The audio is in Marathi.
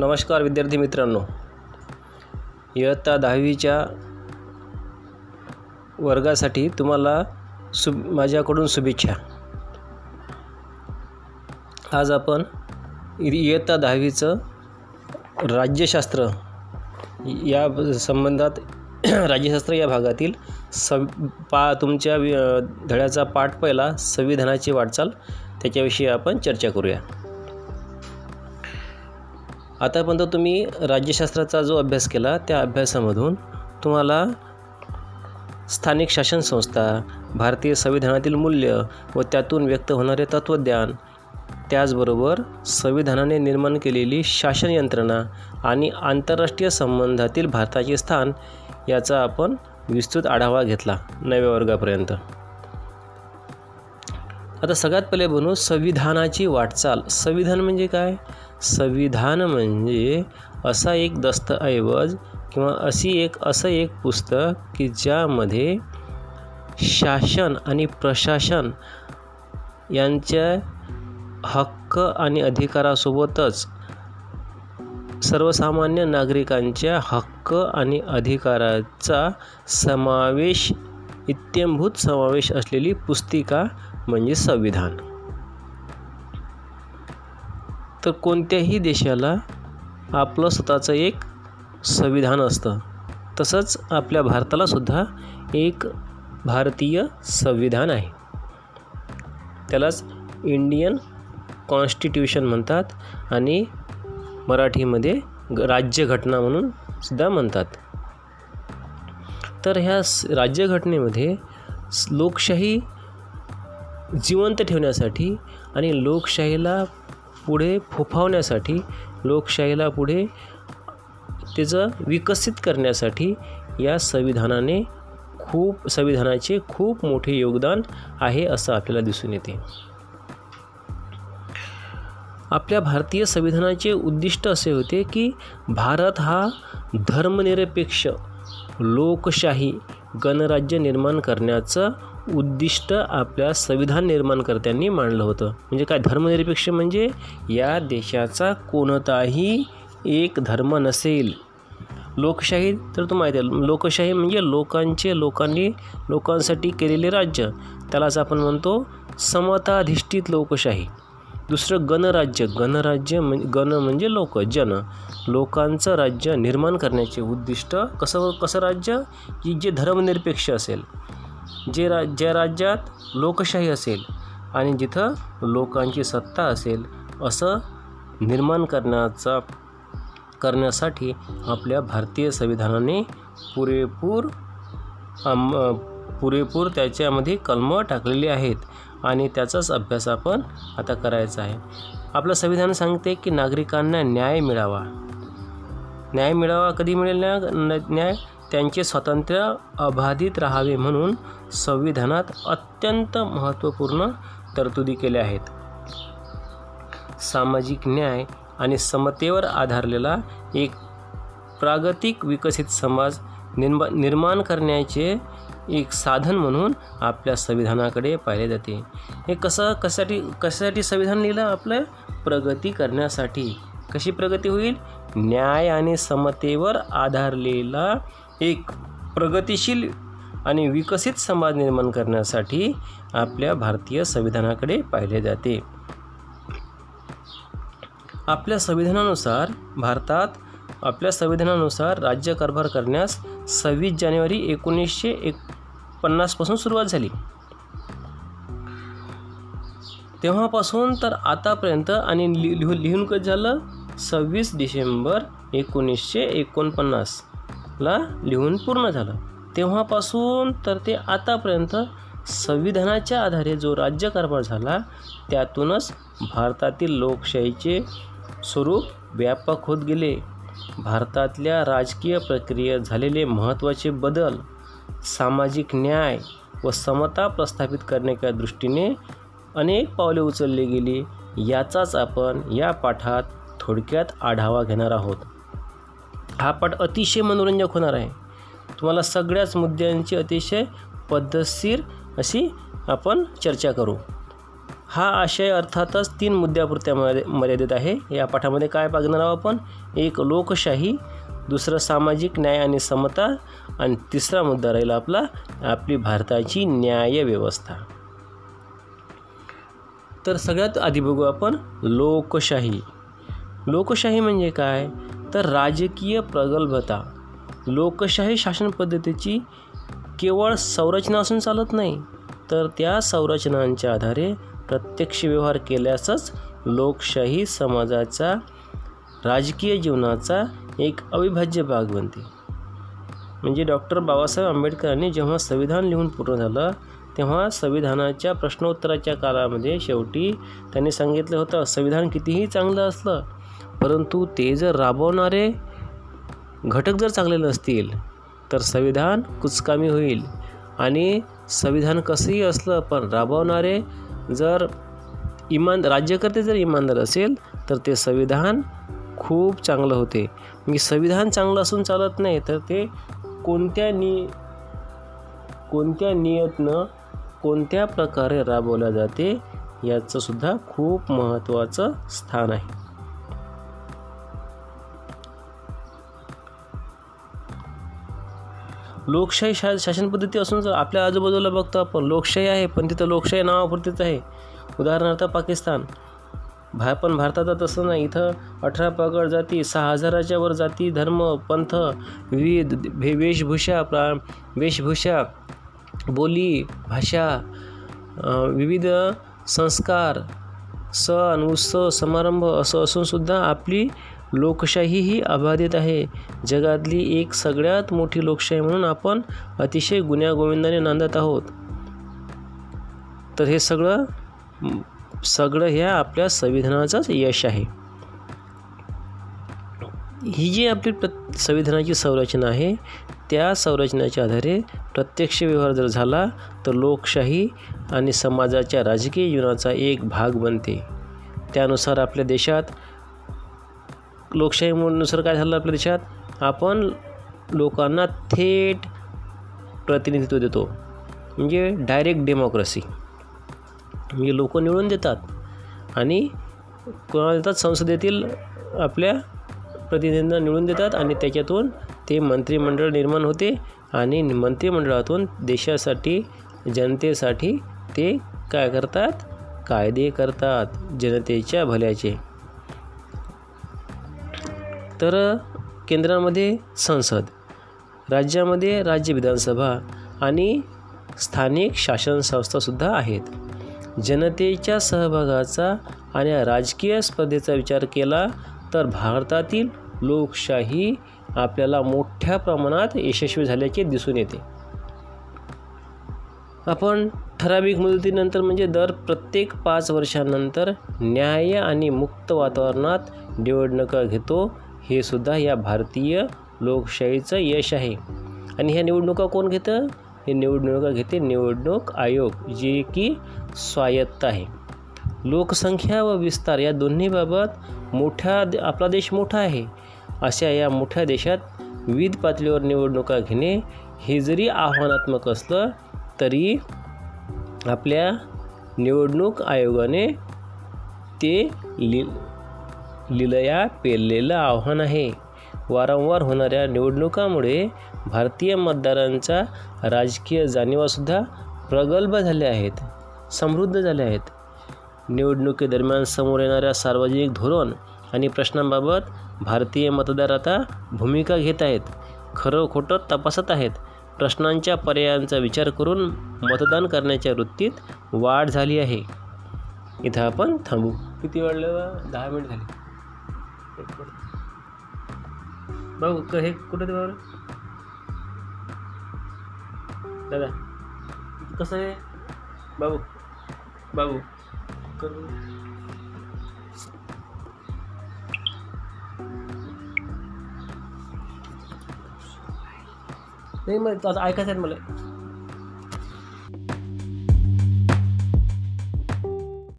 नमस्कार विद्यार्थी मित्रांनो. इयत्ता दहावीच्या वर्गासाठी तुम्हाला सु माझ्याकडून शुभेच्छा. आज आपण इ- इयत्ता दहावीचं राज्यशास्त्र या संबंधात राज्यशास्त्र या भागातील सं पा तुमच्या वि- धड्याचा पाठ पहिला संविधानाची वाटचाल त्याच्याविषयी आपण चर्चा करूया. आतापर्यंत तुम्ही राज्यशास्त्राचा जो अभ्यास केला त्या अभ्यासामधून तुम्हाला स्थानिक शासन संस्था भारतीय संविधानातील मूल्य व त्यातून व्यक्त होणारे तत्त्वज्ञान त्याचबरोबर संविधानाने निर्माण केलेली शासन यंत्रणा आणि आंतरराष्ट्रीय संबंधातील भारताचे स्थान याचा आपण विस्तृत आढावा घेतला नव्या वर्गापर्यंत. आता सगळ्यात पहिले बनू संविधानाची वाटचाल. संविधान म्हणजे काय? संविधान म्हणजे असा एक दस्तऐवज किंवा अशी एक असं एक पुस्तक की ज्यामध्ये शासन आणि प्रशासन यांच्या हक्क आणि अधिकारासोबतच सर्वसामान्य नागरिकांच्या हक्क आणि अधिकाराचा समावेश इत्यंभूत समावेश असलेली पुस्तिका म्हणजे संविधान. तर कोणत्याही देशाला आपलं स्वतःचं एक संविधान असतं. तसंच आपल्या भारतालासुद्धा एक भारतीय संविधान आहे. त्यालाच इंडियन कॉन्स्टिट्यूशन म्हणतात आणि मराठीमध्ये राज्यघटना म्हणून सुद्धा म्हणतात. तर ह्या स- राज्यघटनेमध्ये लोकशाही जिवंत ठेवण्यासाठी आणि लोकशाहीला पुढे फोफावण्यासाठी लोकशाहीला पुढे त्याचं विकसित करण्यासाठी या संविधानाने खूप संविधानाचे खूप मोठे योगदान आहे असं आपल्याला दिसून येते. आपल्या भारतीय संविधानाचे उद्दिष्ट असे होते की भारत हा धर्मनिरपेक्ष लोकशाही गणराज्य निर्माण करण्याचं उद्दिष्ट आपल्या संविधान निर्माणकर्त्यांनी मांडलं होतं. म्हणजे काय? धर्मनिरपेक्ष म्हणजे या देशाचा कोणताही एक धर्म नसेल. लोकशाही तर तो माहिती आहे लोकशाही म्हणजे लोकांचे लोकांनी लोकांसाठी केलेले राज्य. त्यालाच आपण म्हणतो समताधिष्ठित लोकशाही. दुसरं गणराज्य. गणराज्य म्हणजे गण म्हणजे लोक जन. लोकांचं राज्य निर्माण करण्याचे उद्दिष्ट कसं कसं राज्य? की जे धर्मनिरपेक्ष असेल जे रा ज्या राज्यात लोकशाही असेल आणि जिथं लोकांची सत्ता असेल असं निर्माण करण्याचा करण्यासाठी आपल्या भारतीय संविधानाने पुरेपूर आम पुरेपूर त्याच्यामध्ये कलमं टाकलेली आहेत. आणि त्याचाच अभ्यास आपण आता करायचा आहे. आपलं संविधान सांगते की नागरिकांना न्याय मिळावा. न्याय मिळावा कधी मिळेल न्याय न- न्याय त्यांचे स्वातंत्र्य अबाधित राहावे म्हणून संविधानात अत्यंत महत्त्वपूर्ण तरतुदी केल्या आहेत. सामाजिक न्याय आणि समतेवर आधारलेला एक प्रागतिक विकसित समाज निर्मा निर्माण करण्याचे एक साधन म्हणून आपल्या संविधानाकडे पाहिले जाते. हे कसं कशासाठी कशासाठी संविधान लिहिलं आपलं? प्रगती करण्यासाठी. कशी प्रगती होईल? न्याय आणि समतेवर आधारलेला एक प्रगतिशील आणि विकसित समाज निर्माण करण्यासाठी आपल्या भारतीय संविधानाकडे पाहिले जाते. आपल्या संविधानानुसार भारतात आपल्या संविधानानुसार राज्यकारभार करण्यास सव्वीस जानेवारी एकोणीसशे एक पन्नासपासून सुरुवात झाली. तेव्हापासून तर आतापर्यंत आणि लि लिहून लिहून कधी झालं? सव्वीस डिसेंबर एकोणीसशे एकोणपन्नासला लिहून पूर्ण झालं. तेव्हापासून तर ते आतापर्यंत संविधानाच्या आधारे जो राज्यकारभार झाला त्यातूनच भारतातील लोकशाहीचे स्वरूप व्यापक होत गेले. भारतातल्या राजकीय प्रक्रियेत झालेले महत्त्वाचे बदल सामाजिक न्याय व समता प्रस्थापित करण्याच्या दृष्टीने अनेक पावले उचलली गेली. याचाच आपण या पाठात थोडक्यात आढावा घेणार आहोत. हा पाठ अतिशय मनोरंजक होणार आहे. तुम्हाला सगळ्याच मुद्द्यांची अतिशय पद्धतशीर अशी आपण चर्चा करू. हा आशय अर्थातच तीन मुद्द्यापुरत्या मर्या मर्यादित आहे. या पाठामध्ये काय बघणार आहोत आपण? एक लोकशाही दुसरं सामाजिक न्याय आणि समता आणि तिसरा मुद्दा राहील आपला आपली भारताची न्याय व्यवस्था. तर सगळ्यात आधी बघू आपण लोकशाही. लोकशाही म्हणजे काय? तर राजकीय प्रगल्भता. लोकशाही शासन पद्धतीची केवळ संरचना असून चालत नाही तर त्या संरचनांच्या आधारे प्रत्यक्ष व्यवहार केल्यासच लोकशाही समाजाचा राजकीय जीवनाचा एक अविभाज्य भाग बनते. म्हणजे डॉक्टर बाबासाहेब आंबेडकरांनी जेव्हा संविधान लिहून पूर्ण झालं तेव्हा संविधानाच्या प्रश्नोत्तराच्या काळामध्ये शेवटी त्यांनी सांगितलं होतं संविधान कितीही चांगलं असलं परंतु ते जर राबवणारे घटक जर चांगले नसतील तर संविधान कुचकामी होईल. आणि संविधान कसंही असलं पण राबवणारे जर इमान राज्यकर्ते जर इमानदार असेल तर ते संविधान खूप चांगलं होते. म्हणजे संविधान चांगलं असून चालत नाही तर ते कोणत्या नि कोणत्या नियतनं कोणत्या प्रकारे राबवल्या जाते याचंसुद्धा खूप महत्त्वाचं स्थान आहे. लोकशाही शा शासनपद्धती असून जर आपल्या आजूबाजूला बघतो आपण लोकशाही आहे पण तिथं लोकशाही नावापुरतीच आहे. उदाहरणार्थ पाकिस्तान. भा पण भारतात तसं नाही. इथं अठरा पगड जाती सहा हजाराच्या वर जाती धर्म पंथ विविध भे वेशभूषा प्रा वेशभूषा बोली भाषा विविध संस्कार सण उत्सव समारंभ असं असूनसुद्धा आपली लोकशाही ही अबाधित आहे. जगातली एक सगळ्यात मोठी लोकशाही म्हणून आपण अतिशय गुण्यागोविंदाने नांदत आहोत. तर हे सगळं सगळं ह्या आपल्या संविधानाचंच यश आहे. ही जी आपली प्र संविधानाची संरचना आहे त्या संरचनेच्या आधारे प्रत्यक्ष व्यवहार जर झाला तर लोकशाही आणि समाजाच्या राजकीय जीवनाचा एक भाग बनते. त्यानुसार आपल्या देशात लोकशाहीनुसार काय झालं आपल्या देशात? आपण लोकांना थेट प्रतिनिधित्व देतो. म्हणजे डायरेक्ट डेमोक्रेसी म्हणजे लोक निवडून देतात. आणि कोणाला देतात? संसदेतील आपल्या प्रतिनिधींना निवडून देतात आणि त्याच्यातून ते मंत्रिमंडळ निर्माण होते आणि मंत्रिमंडळातून देशासाठी जनतेसाठी ते काय करतात? कायदे करतात. जनतेच्या भल्याचे. तर केंद्रामध्ये संसद राज्यामध्ये राज्य विधानसभा आणि स्थानिक शासन संस्थासुद्धा आहेत. जनतेच्या सहभागाचा आणि राजकीय स्पर्धेचा विचार केला तर भारतातील लोकशाही आपल्याला मोठ्या प्रमाणात यशस्वी झाल्याचे दिसून येते. आपण ठराविक मुदतीनंतर म्हणजे दर प्रत्येक पाच वर्षानंतर न्याय आणि मुक्त वातावरणात निवडणुका घेतो हे सुद्धा या भारतीय लोकशाहीचं यश आहे. आणि ह्या निवडणुका कोण घेतं? हे निवडणुका घेते निवडणूक आयोग जे की स्वायत्त आहे. लोकसंख्या व विस्तार या दोन्हीबाबत मोठ्या आपला देश मोठा आहे. अशा या मोठ्या देशात विविध पातळीवर निवडणुका घेणे हे जरी आव्हानात्मक असलं तरी आपल्या निवडणूक आयोगाने ते लि लिलया पेरलेलं आव्हान आहे. वारंवार होणाऱ्या निवडणुकामुळे भारतीय मतदारांचा राजकीय जाणीवासुद्धा प्रगल्भ झाल्या आहेत समृद्ध झाल्या आहेत. निवडणुकीदरम्यान समोर येणाऱ्या सार्वजनिक धोरण आणि प्रश्नांबाबत भारतीय मतदार आता भूमिका घेत आहेत खरं खोटं तपासत आहेत. प्रश्नांच्या पर्यायांचा विचार करून मतदान करण्याच्या वृत्तीत वाढ झाली आहे. इथं आपण थांबू. किती वाढलं? दहा मिनिट झाली. भाऊ क हे कुठं ते बाबा दादा कसं आहे? बाबू बाबू कर. नाही मग आता ऐकायचं आहे मला?